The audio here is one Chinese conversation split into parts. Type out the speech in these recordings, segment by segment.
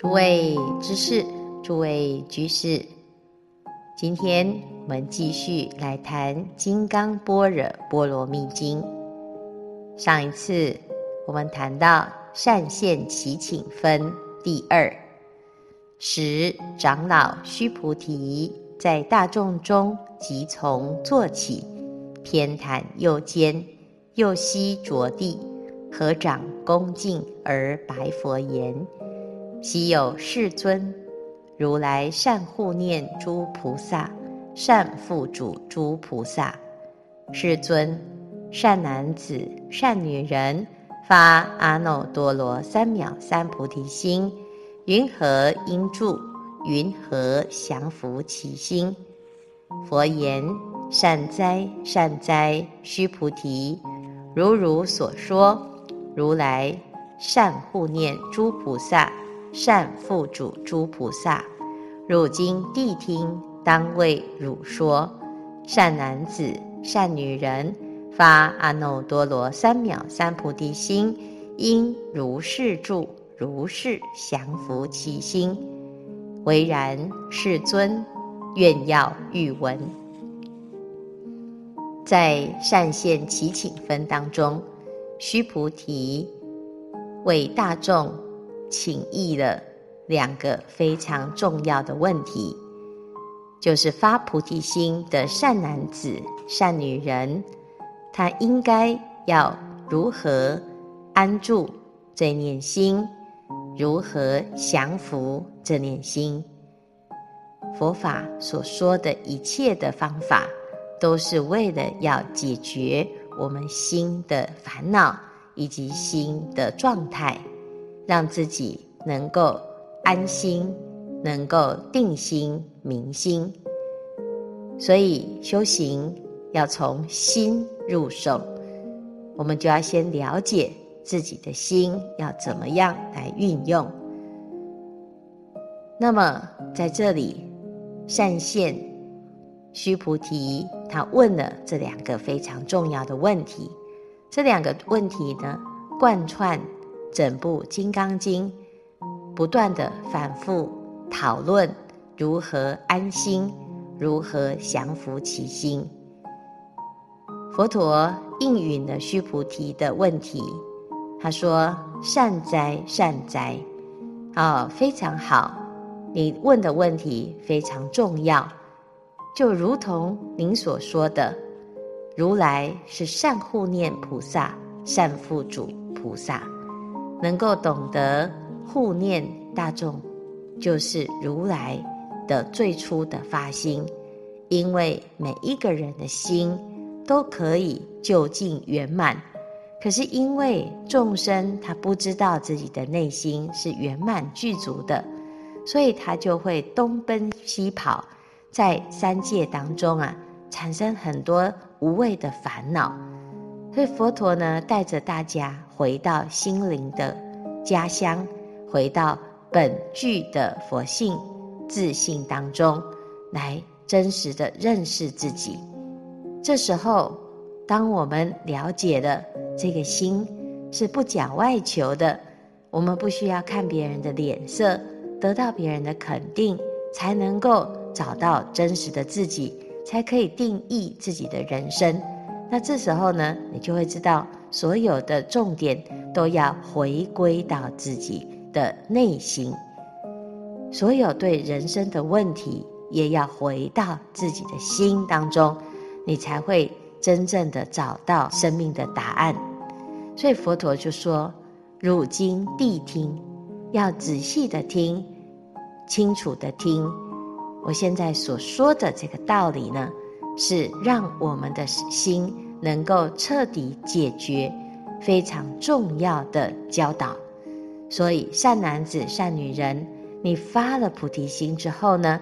诸位知识，诸位居士，今天我们继续来谈《金刚般若波罗蜜经》。上一次我们谈到善现祈请分第二，时长老须菩提在大众中即从坐起，偏袒右肩，右膝着地，合掌恭敬而白佛言。昔有世尊，如来善护念诸菩萨，善付嘱诸菩萨。世尊，善男子、善女人发阿耨多罗三藐三菩提心，云何应住？云何降伏其心？佛言：善哉，善哉，须菩提，如汝所说，如来善护念诸菩萨。善付主诸菩萨，汝今谛听，当为汝说。善男子、善女人，发阿耨多罗三藐三菩提心，应如是住，如是降伏其心。唯然，世尊，愿要欲闻。在善现其请分当中，须菩提为大众。请益了两个非常重要的问题，就是发菩提心的善男子、善女人，他应该要如何安住这念心，如何降服这念心。佛法所说的一切的方法，都是为了要解决我们心的烦恼以及心的状态。让自己能够安心，能够定心、明心。所以修行要从心入手，我们就要先了解自己的心要怎么样来运用。那么在这里，善现须菩提他问了这两个非常重要的问题，这两个问题呢，贯穿。整部《金刚经》不断地反复讨论如何安心，如何降服其心。佛陀应允了须菩提的问题，他说：“善哉，善哉，啊、哦，非常好，你问的问题非常重要，就如同您所说的，如来是善护念菩萨，善付嘱菩萨。”能够懂得护念大众，就是如来的最初的发心。因为每一个人的心都可以究竟圆满，可是因为众生他不知道自己的内心是圆满具足的，所以他就会东奔西跑，在三界当中啊，产生很多无谓的烦恼。所以佛陀呢，带着大家回到心灵的家乡，回到本具的佛性自信当中，来真实的认识自己。这时候，当我们了解了这个心是不讲外求的，我们不需要看别人的脸色，得到别人的肯定，才能够找到真实的自己，才可以定义自己的人生。那这时候呢，你就会知道，所有的重点都要回归到自己的内心，所有对人生的问题也要回到自己的心当中，你才会真正的找到生命的答案。所以佛陀就说：“汝今谛听，要仔细的听，清楚的听，我现在所说的这个道理呢。”是让我们的心能够彻底解决非常重要的教导。所以，善男子、善女人，你发了菩提心之后呢，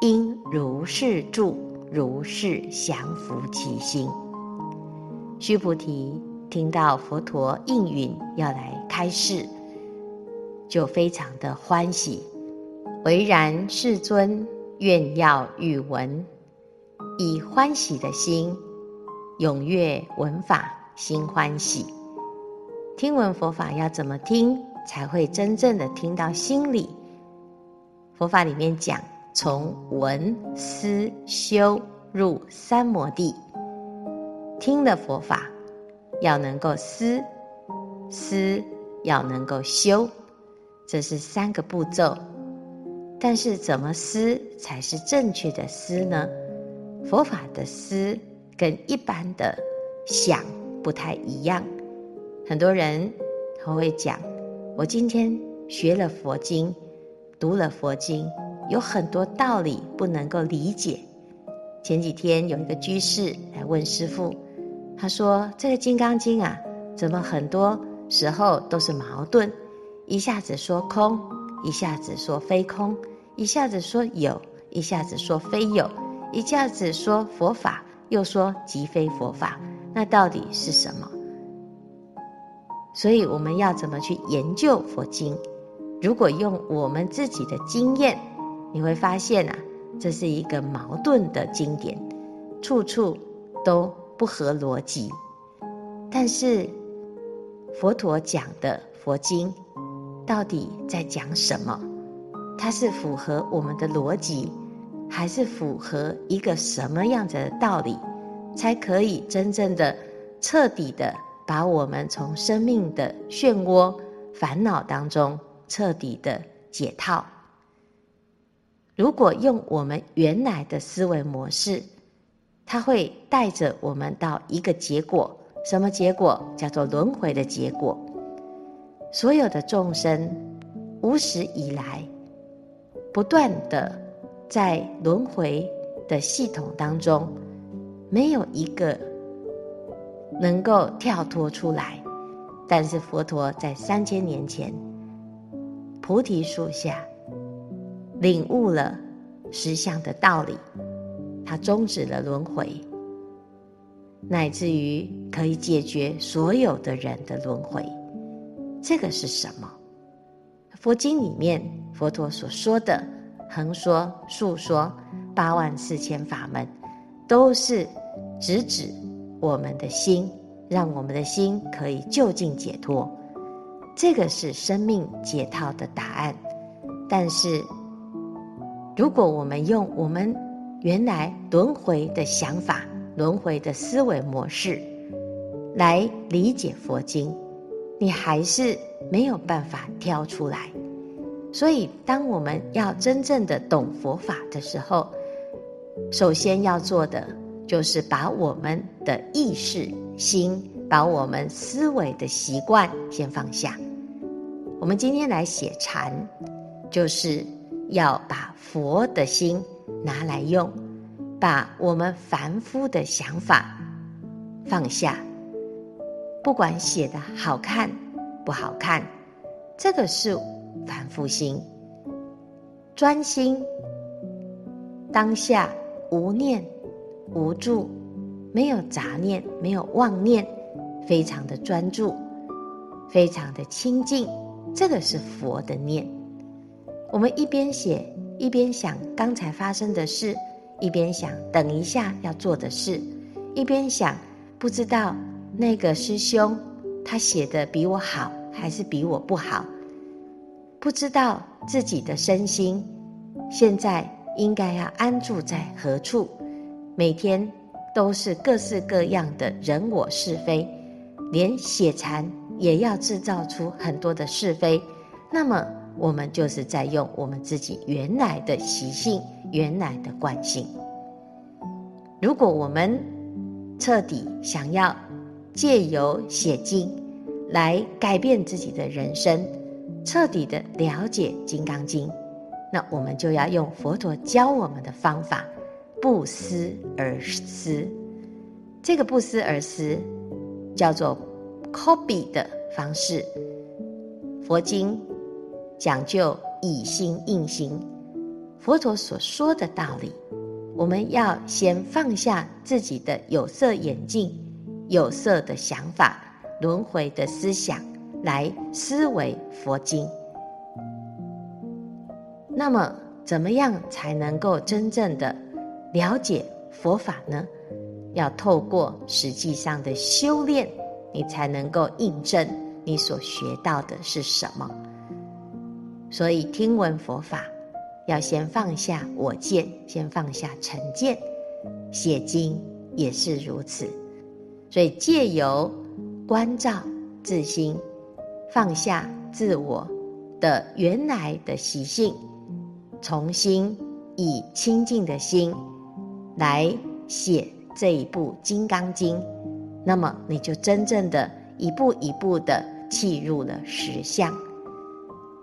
应如是住，如是降伏其心。须菩提听到佛陀应允要来开示，就非常的欢喜。唯然，世尊，愿要欲闻。以欢喜的心，踊跃闻法，心欢喜。听闻佛法要怎么听，才会真正的听到心里，佛法里面讲，从闻思修入三摩地。听的佛法，要能够思，思要能够修，这是三个步骤。但是怎么思才是正确的思呢？佛法的思跟一般的想不太一样。很多人他会讲，我今天学了佛经，读了佛经，有很多道理不能够理解。前几天有一个居士来问师父。他说：“这个《金刚经》啊，怎么很多时候都是矛盾？一下子说空，一下子说非空，一下子说有，一下子说非有，一下子说佛法，又说即非佛法。那到底是什么？所以我们要怎么去研究佛经？如果用我们自己的经验，你会发现啊，这是一个矛盾的经典，处处都。”不合逻辑，但是佛陀讲的佛经到底在讲什么？它是符合我们的逻辑，还是符合一个什么样子的道理，才可以真正的彻底的把我们从生命的漩涡、烦恼当中彻底的解套？如果用我们原来的思维模式，它会带着我们到一个结果，什么结果？叫做轮回的结果。所有的众生无始以来，不断的在轮回的系统当中，没有一个能够跳脱出来。但是佛陀在三千年前，菩提树下，领悟了实相的道理。他终止了轮回，乃至于可以解决所有的人的轮回。这个是什么？佛经里面佛陀所说的横说、竖说八万四千法门，都是直指我们的心，让我们的心可以就近解脱。这个是生命解套的答案。但是，如果我们用我们原来轮回的想法、轮回的思维模式来理解佛经，你还是没有办法挑出来。所以，当我们要真正的懂佛法的时候，首先要做的就是把我们的意识心、把我们思维的习惯先放下。我们今天来写禅，就是要把佛的心。拿来用，把我们凡夫的想法放下，不管写的好看不好看，这个是反复心。专心当下，无念无住，没有杂念，没有妄念，非常的专注，非常的清净，这个是佛的念。我们一边写。一边想刚才发生的事，一边想等一下要做的事，一边想不知道那个师兄他写的比我好还是比我不好，不知道自己的身心现在应该要安住在何处，每天都是各式各样的人我是非，连写禅也要制造出很多的是非，那么。我们就是在用我们自己原来的习性、原来的惯性。如果我们彻底想要借由写经来改变自己的人生，彻底的了解《金刚经》，那我们就要用佛陀教我们的方法，不思而思。这个不思而思叫做 copy 的方式，佛经。讲究以心印心，佛陀所说的道理，我们要先放下自己的有色眼镜、有色的想法、轮回的思想，来思维佛经。那么，怎么样才能够真正的了解佛法呢？要透过实际上的修炼，你才能够印证你所学到的是什么。所以，听闻佛法要先放下我见，先放下成见。写经也是如此，所以借由观照自心，放下自我的原来的习性，重新以清净的心来写这一部《金刚经》，那么你就真正的一步一步的契入了实相。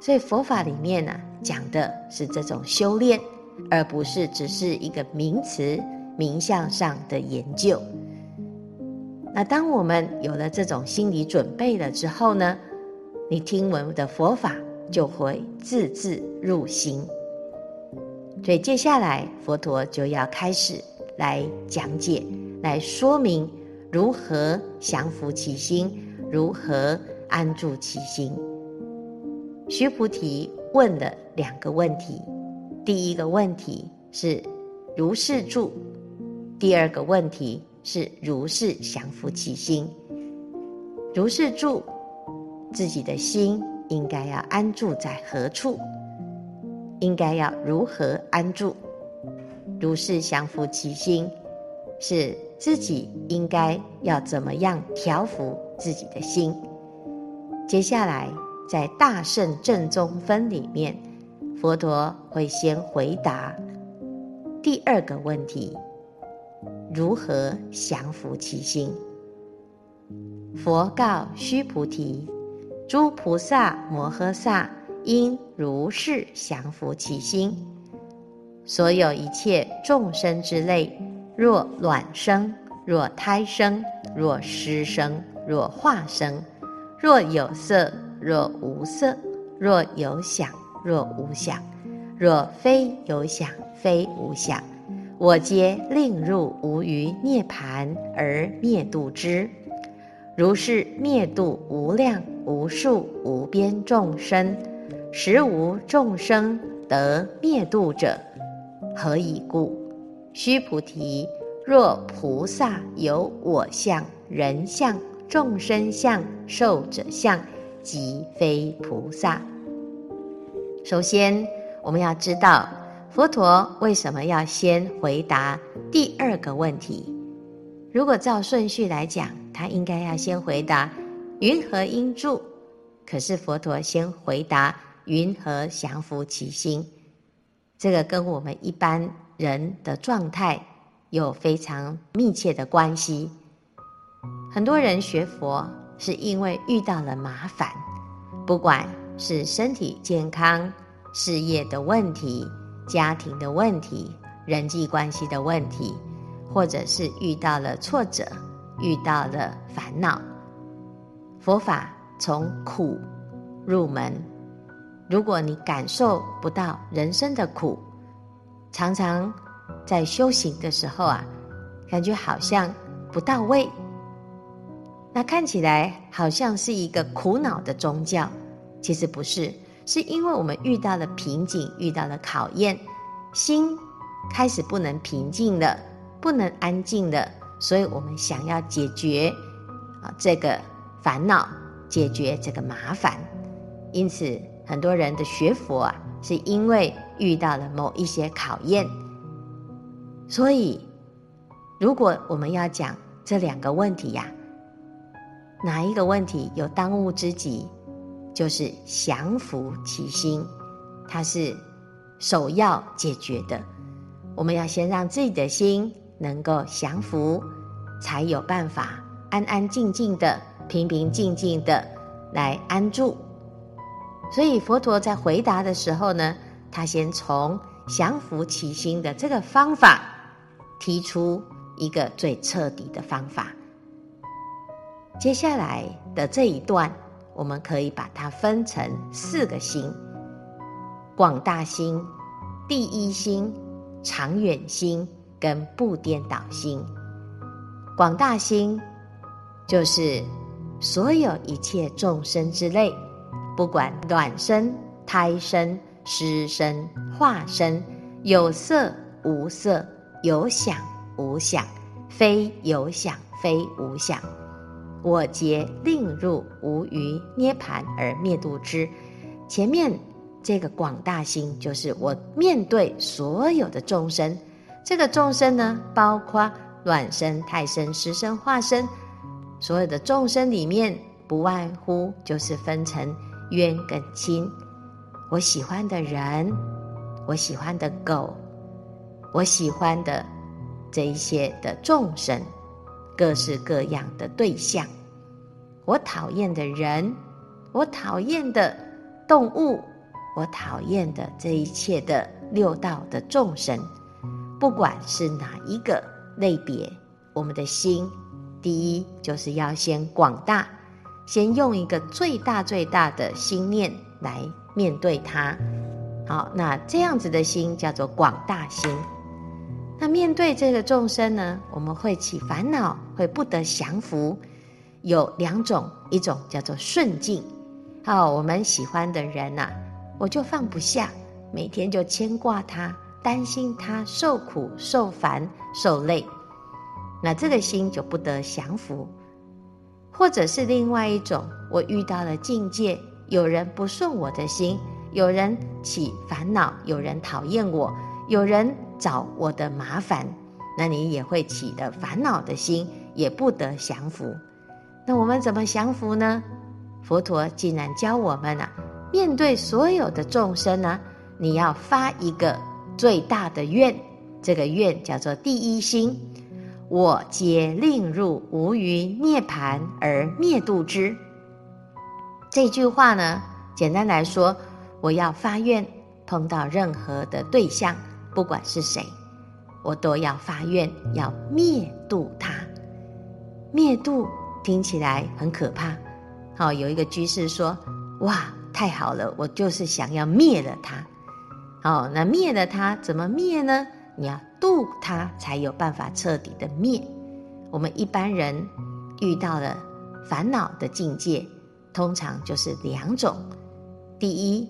所以佛法里面呢、啊，讲的是这种修炼，而不是只是一个名词、名相上的研究。那当我们有了这种心理准备了之后呢，你听闻的佛法就会字字入心。所以接下来佛陀就要开始来讲解、来说明如何降伏其心，如何安住其心。须菩提问了两个问题，第一个问题是如是住，第二个问题是如是降伏其心。如是住，自己的心应该要安住在何处？应该要如何安住？如是降伏其心，是自己应该要怎么样调服自己的心？接下来。在大圣正宗分里面，佛陀会先回答第二个问题：如何降服其心？佛告须菩提：诸菩萨摩诃萨应如是降伏其心。所有一切众生之类，若卵生，若胎生，若湿生，若化生，若有色。若无色，若有想，若无想，若非有想，非无想，我皆令入无余涅槃而灭度之。如是灭度无量无数无边众生，实无众生得灭度者。何以故？须菩提，若菩萨有我相、人相、众生相、寿者相。即非菩萨。首先，我们要知道佛陀为什么要先回答第二个问题。如果照顺序来讲，他应该要先回答云何应住，可是佛陀先回答云何降伏其心。这个跟我们一般人的状态有非常密切的关系。很多人学佛。是因为遇到了麻烦，不管是身体健康、事业的问题、家庭的问题、人际关系的问题，或者是遇到了挫折、遇到了烦恼。佛法从苦入门，如果你感受不到人生的苦，常常在修行的时候啊，感觉好像不到位。那看起来好像是一个苦恼的宗教，其实不是，是因为我们遇到了瓶颈，遇到了考验，心开始不能平静了，不能安静的，所以我们想要解决啊这个烦恼，解决这个麻烦。因此，很多人的学佛啊，是因为遇到了某一些考验。所以，如果我们要讲这两个问题呀、哪一个问题有当务之急，就是降服其心，它是首要解决的。我们要先让自己的心能够降服，才有办法安安静静的、平平静静的来安住。所以佛陀在回答的时候呢，他先从降伏其心的这个方法提出一个最彻底的方法。接下来的这一段，我们可以把它分成四个心：广大心、第一心、长远心跟不颠倒心。广大心就是所有一切众生之类，不管卵生、胎生、湿生、化生，有色无色，有想无想，非有想非无想。我皆令入无余涅槃而灭度之。前面这个广大心，就是我面对所有的众生。这个众生呢，包括卵生、胎生、湿生、化生，所有的众生里面，不外乎就是分成冤跟亲。我喜欢的人，我喜欢的狗，我喜欢的这一些的众生，各式各样的对象。我讨厌的人，我讨厌的动物，我讨厌的这一切的六道的众生。不管是哪一个类别，我们的心，第一就是要先广大，先用一个最大最大的心念来面对它。好，那这样子的心叫做广大心。那面对这个众生呢，我们会起烦恼，会不得降伏。有两种，一种叫做顺境。好，我们喜欢的人呐、啊，我就放不下，每天就牵挂他。担心他受苦、受烦、受累，那这个心就不得降伏；或者是另外一种，我遇到了境界，有人不顺我的心，有人起烦恼，有人讨厌我，有人找我的麻烦，那你也会起的烦恼的心，也不得降伏。那我们怎么降伏呢？佛陀竟然教我们啊，面对所有的众生呢，你要发一个。最大的愿，这个愿叫做第一心，我皆令入无余涅槃而灭度之。这句话呢，简单来说，我要发愿，碰到任何的对象，不管是谁，我都要发愿，要灭度他。灭度听起来很可怕。好，有一个居士说：“哇，太好了，我就是想要灭了他。”哦，那灭了它怎么灭呢？你要度它，才有办法彻底的灭。我们一般人遇到了烦恼的境界，通常就是两种：第一，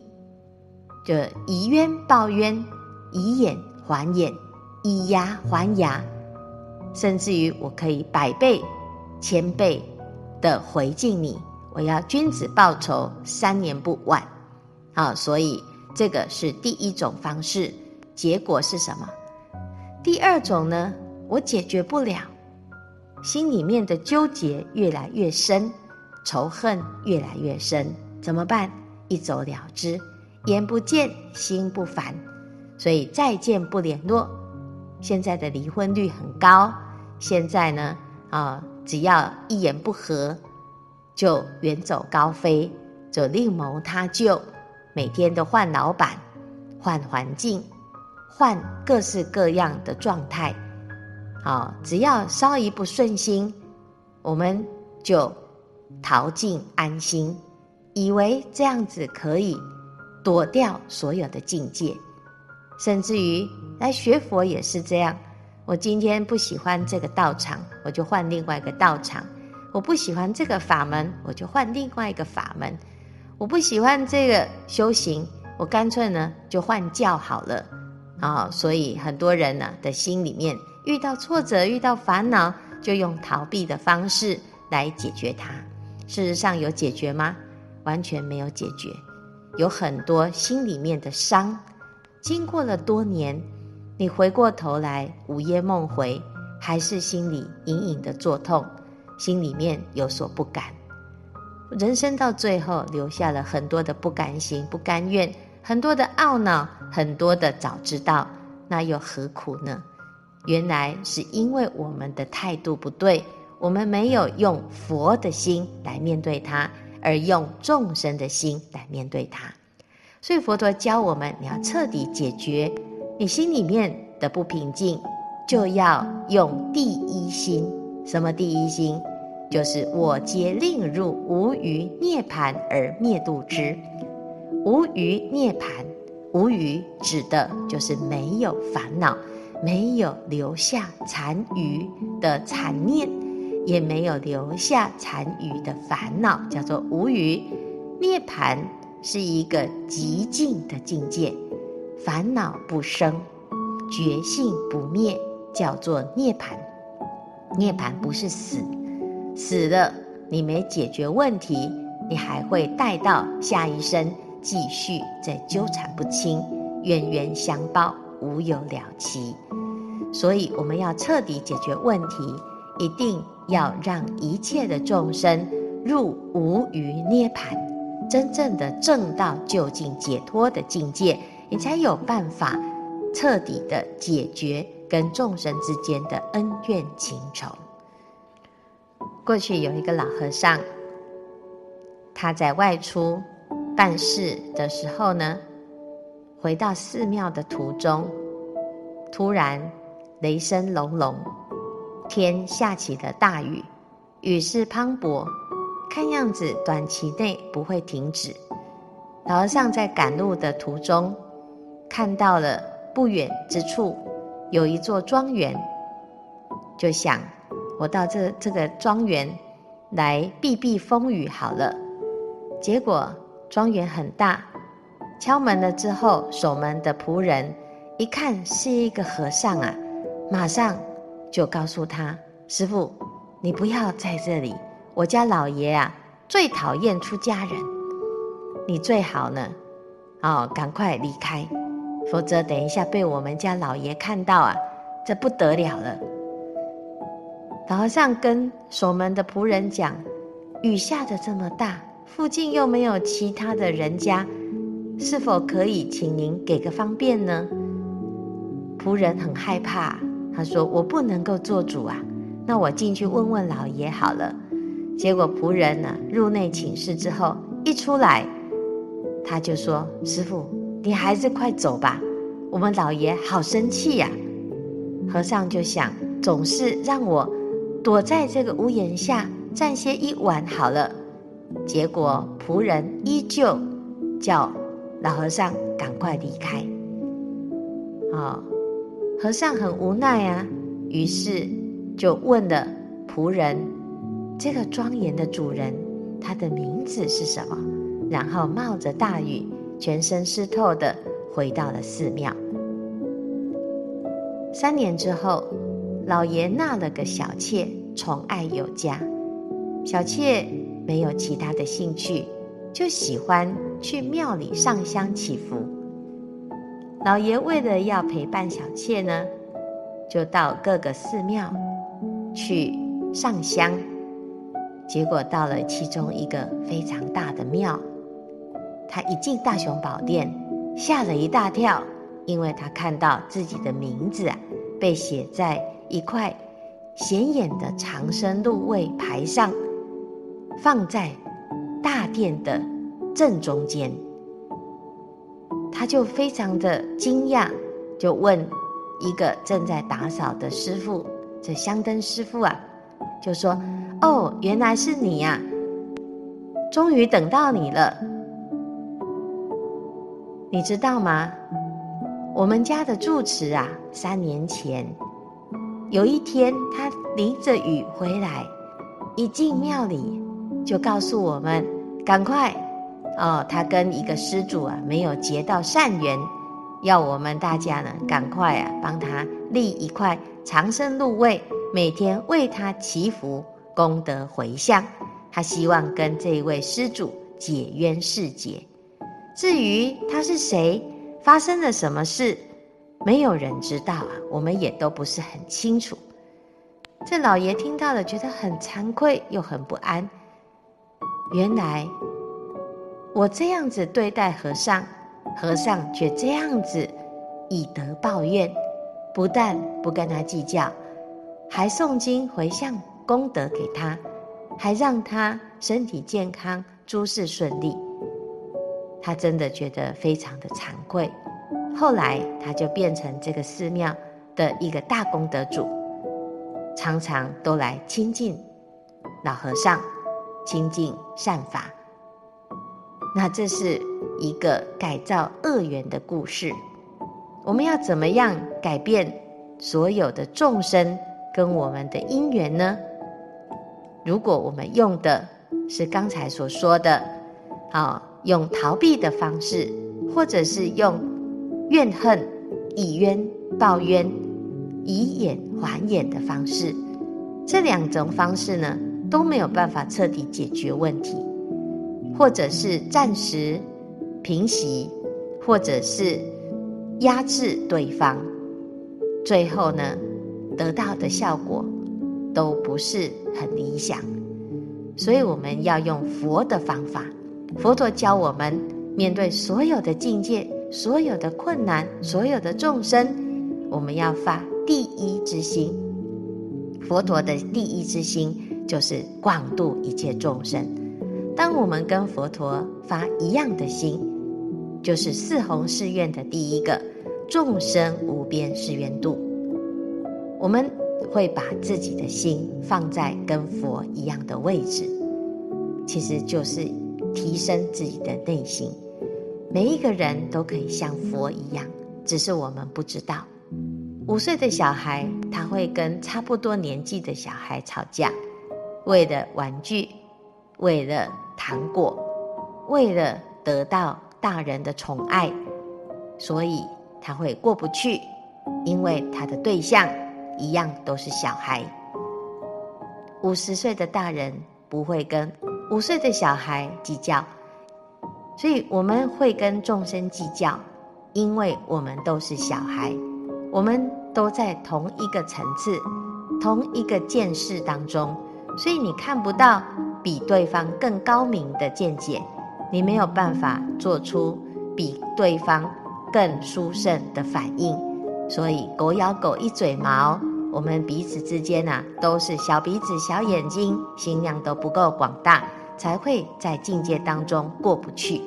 就以冤报冤，以眼还眼，以牙还牙，甚至于我可以百倍、千倍的回敬你。我要君子报仇，三年不晚。啊，所以。这个是第一种方式，结果是什么？第二种呢？我解决不了，心里面的纠结越来越深，仇恨越来越深，怎么办？一走了之，眼不见心不烦，所以再见不联络。现在的离婚率很高，现在呢，啊，只要一言不合，就远走高飞，就另谋他就。每天都换老板，换环境，换各式各样的状态，好，只要稍一不顺心，我们就逃进安心，以为这样子可以躲掉所有的境界，甚至于来学佛也是这样。我今天不喜欢这个道场，我就换另外一个道场；我不喜欢这个法门，我就换另外一个法门。我不喜欢这个修行，我干脆呢就换教好了啊！所以很多人呢的心里面遇到挫折、遇到烦恼，就用逃避的方式来解决它。事实上有解决吗？完全没有解决。有很多心里面的伤，经过了多年，你回过头来午夜梦回，还是心里隐隐的作痛，心里面有所不甘。人生到最后，留下了很多的不甘心、不甘愿，很多的懊恼，很多的早知道，那又何苦呢？原来是因为我们的态度不对，我们没有用佛的心来面对它，而用众生的心来面对它。所以佛陀教我们，你要彻底解决你心里面的不平静，就要用第一心。什么第一心？就是我皆令入无余涅槃而灭度之，无余涅槃，无余指的就是没有烦恼，没有留下残余的残念，也没有留下残余的烦恼，叫做无余。涅槃是一个极静的境界，烦恼不生，觉性不灭，叫做涅槃。涅槃不是死。死了，你没解决问题，你还会带到下一生继续再纠缠不清，冤冤相报，无有了期。所以，我们要彻底解决问题，一定要让一切的众生入无余涅槃，真正的证到究竟解脱的境界，你才有办法彻底的解决跟众生之间的恩怨情仇。过去有一个老和尚，他在外出办事的时候呢，回到寺庙的途中，突然雷声隆隆，天下起了大雨，雨势磅礴，看样子短期内不会停止。老和尚在赶路的途中，看到了不远之处有一座庄园，就想。我到这这个庄园来避避风雨好了。结果庄园很大，敲门了之后，守门的仆人一看是一个和尚啊，马上就告诉他：“师傅，你不要在这里，我家老爷啊最讨厌出家人，你最好呢，哦，赶快离开，否则等一下被我们家老爷看到啊，这不得了了。”老和尚跟守门的仆人讲：“雨下得这么大，附近又没有其他的人家，是否可以请您给个方便呢？”仆人很害怕，他说：“我不能够做主啊，那我进去问问老爷好了。”结果仆人呢入内请示之后，一出来，他就说：“师傅，你还是快走吧，我们老爷好生气呀。”和尚就想，总是让我。躲在这个屋檐下暂歇一晚好了，结果仆人依旧叫老和尚赶快离开。哦，和尚很无奈啊，于是就问了仆人：“这个庄严的主人，他的名字是什么？”然后冒着大雨，全身湿透的回到了寺庙。三年之后。老爷纳了个小妾，宠爱有加。小妾没有其他的兴趣，就喜欢去庙里上香祈福。老爷为了要陪伴小妾呢，就到各个寺庙去上香。结果到了其中一个非常大的庙，他一进大雄宝殿，吓了一大跳，因为他看到自己的名字啊，被写在。一块显眼的长生禄位牌上，放在大殿的正中间，他就非常的惊讶，就问一个正在打扫的师傅，这香灯师傅啊，就说：“哦，原来是你呀，终于等到你了。你知道吗？我们家的住持啊，三年前。”有一天，他淋着雨回来，一进庙里就告诉我们：“赶快哦，他跟一个施主啊没有结到善缘，要我们大家呢赶快啊帮他立一块长生禄位，每天为他祈福，功德回向。他希望跟这位施主解冤释结。至于他是谁，发生了什么事？”没有人知道啊，我们也都不是很清楚。这老爷听到了，觉得很惭愧又很不安。原来我这样子对待和尚，和尚却这样子以德报怨，不但不跟他计较，还诵经回向功德给他，还让他身体健康，诸事顺利。他真的觉得非常的惭愧。后来，他就变成这个寺庙的一个大功德主，常常都来亲近老和尚，亲近善法。那这是一个改造恶缘的故事。我们要怎么样改变所有的众生跟我们的因缘呢？如果我们用的是刚才所说的，啊，用逃避的方式，或者是用。怨恨、以冤报冤、以眼还眼的方式，这两种方式呢，都没有办法彻底解决问题，或者是暂时平息，或者是压制对方，最后呢，得到的效果都不是很理想。所以我们要用佛的方法，佛陀教我们面对所有的境界、所有的困难、所有的众生，我们要发第一之心。佛陀的第一之心就是广度一切众生。当我们跟佛陀发一样的心，就是四弘誓愿的第一个众生无边誓愿度。我们会把自己的心放在跟佛一样的位置，其实就是提升自己的内心。每一个人都可以像佛一样，只是我们不知道。五岁的小孩，他会跟差不多年纪的小孩吵架，为了玩具，为了糖果，为了得到大人的宠爱，所以他会过不去，因为他的对象一样都是小孩。五十岁的大人不会跟五岁的小孩计较，所以我们会跟众生计较，因为我们都是小孩。我们都在同一个层次、同一个见识当中，所以你看不到比对方更高明的见解，你没有办法做出比对方更殊胜的反应。所以狗咬狗一嘴毛，我们彼此之间呐、啊，都是小鼻子小眼睛，心量都不够广大，才会在境界当中过不去。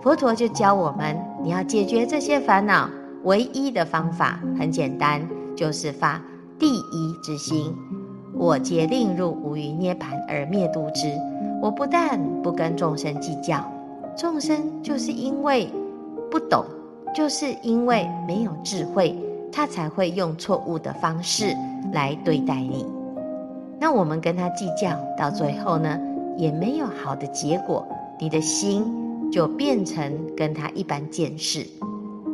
佛陀就教我们，你要解决这些烦恼。唯一的方法很简单，就是发第一之心。我皆令入无余涅槃而灭度之。我不但不跟众生计较，众生就是因为不懂，就是因为没有智慧，他才会用错误的方式来对待你。那我们跟他计较，到最后呢，也没有好的结果，你的心就变成跟他一般见识。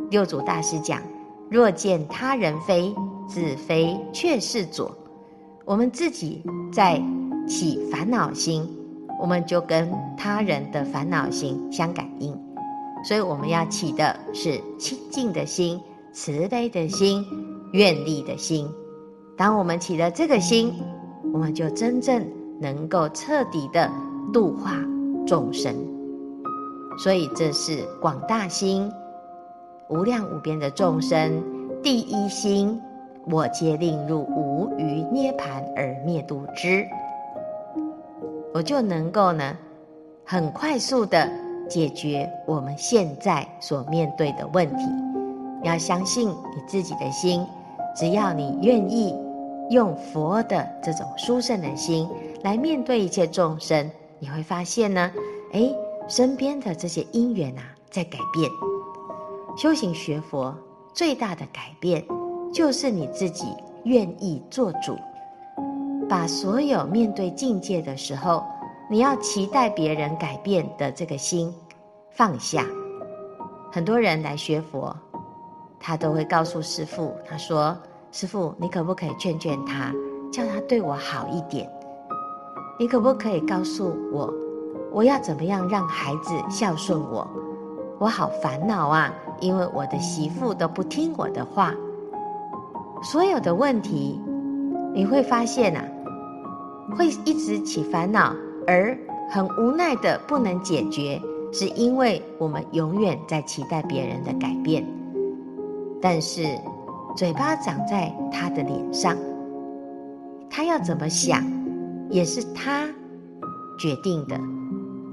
六祖大师讲：“若见他人非，自非却是左。”我们自己在起烦恼心，我们就跟他人的烦恼心相感应。所以我们要起的是清净的心、慈悲的心、愿力的心。当我们起了这个心，我们就真正能够彻底的度化众生。所以这是广大心。无量无边的众生，第一心，我皆令入无余涅槃而灭度之。我就能够呢，很快速的解决我们现在所面对的问题。要相信你自己的心，只要你愿意用佛的这种殊胜的心来面对一切众生，你会发现呢，哎，身边的这些因缘啊，在改变。修行学佛最大的改变，就是你自己愿意做主，把所有面对境界的时候，你要期待别人改变的这个心放下。很多人来学佛，他都会告诉师父，他说：“师父，你可不可以劝劝他，叫他对我好一点？你可不可以告诉我，我要怎么样让孩子孝顺我？我好烦恼啊！”因为我的媳妇都不听我的话，所有的问题你会发现啊，会一直起烦恼，而很无奈的不能解决，是因为我们永远在期待别人的改变。但是嘴巴长在他的脸上，他要怎么想，也是他决定的。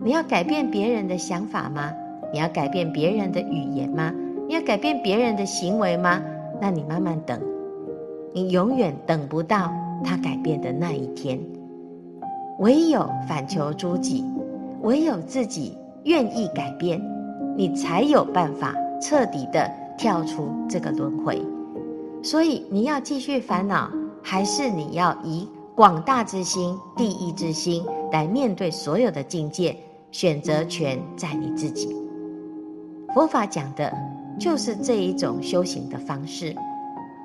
你要改变别人的想法吗？你要改变别人的语言吗？你要改变别人的行为吗？那你慢慢等，你永远等不到他改变的那一天。唯有反求诸己，唯有自己愿意改变，你才有办法彻底的跳出这个轮回。所以你要继续烦恼，还是你要以广大之心、第一之心来面对所有的境界？选择权在你自己。佛法讲的就是这一种修行的方式。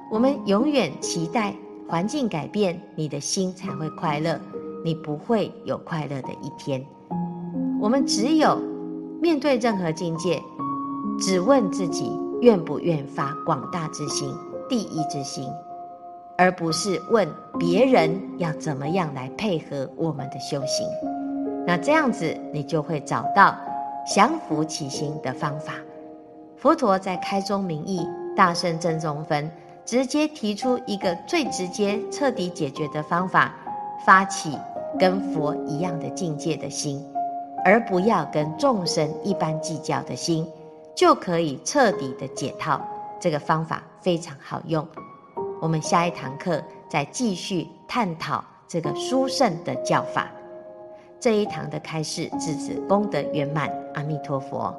我们永远期待环境改变，你的心才会快乐，你不会有快乐的一天。我们只有面对任何境界，只问自己愿不愿发广大之心、第一之心，而不是问别人要怎么样来配合我们的修行。那这样子，你就会找到降伏起心的方法。佛陀在开宗明义，大圣正宗分直接提出一个最直接、彻底解决的方法：发起跟佛一样的境界的心，而不要跟众生一般计较的心，就可以彻底的解套。这个方法非常好用。我们下一堂课再继续探讨这个殊胜的教法。这一堂的开示至此功德圆满，阿弥陀佛。